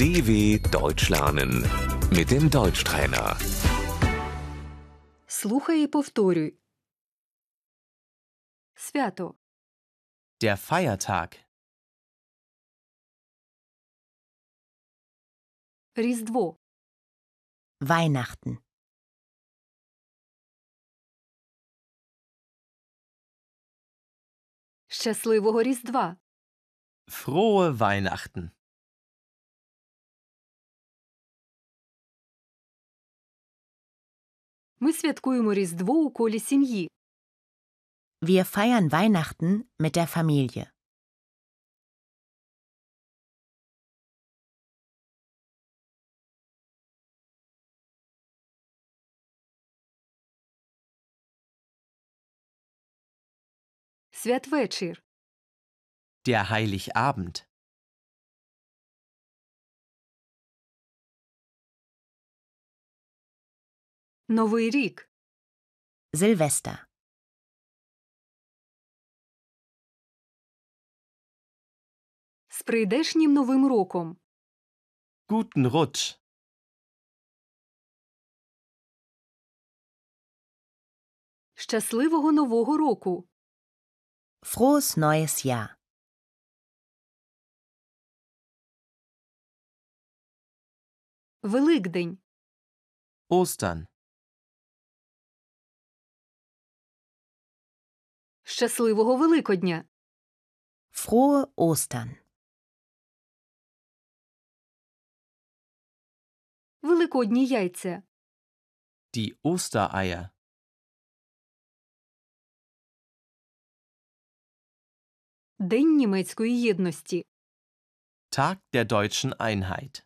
DW Deutsch lernen mit dem Deutschtrainer. Слухай і повторюй. Свято. Der Feiertag. Різдво. Weihnachten. Щасливого Різдва. Frohe Weihnachten. Ми святкуємо Різдво у колі сім'ї. Wir feiern Weihnachten mit der Familie. Святвечір. Der Heiligabend. Новий рік. Silvester. З прийдешнім новим роком. Guten Rutsch. Щасливого нового року. Frohes neues Jahr. Великдень. Ostern. Щасливого Великодня. Frohe Ostern. Великодні яйця. Die Ostereier. День німецької єдності. Tag der deutschen Einheit.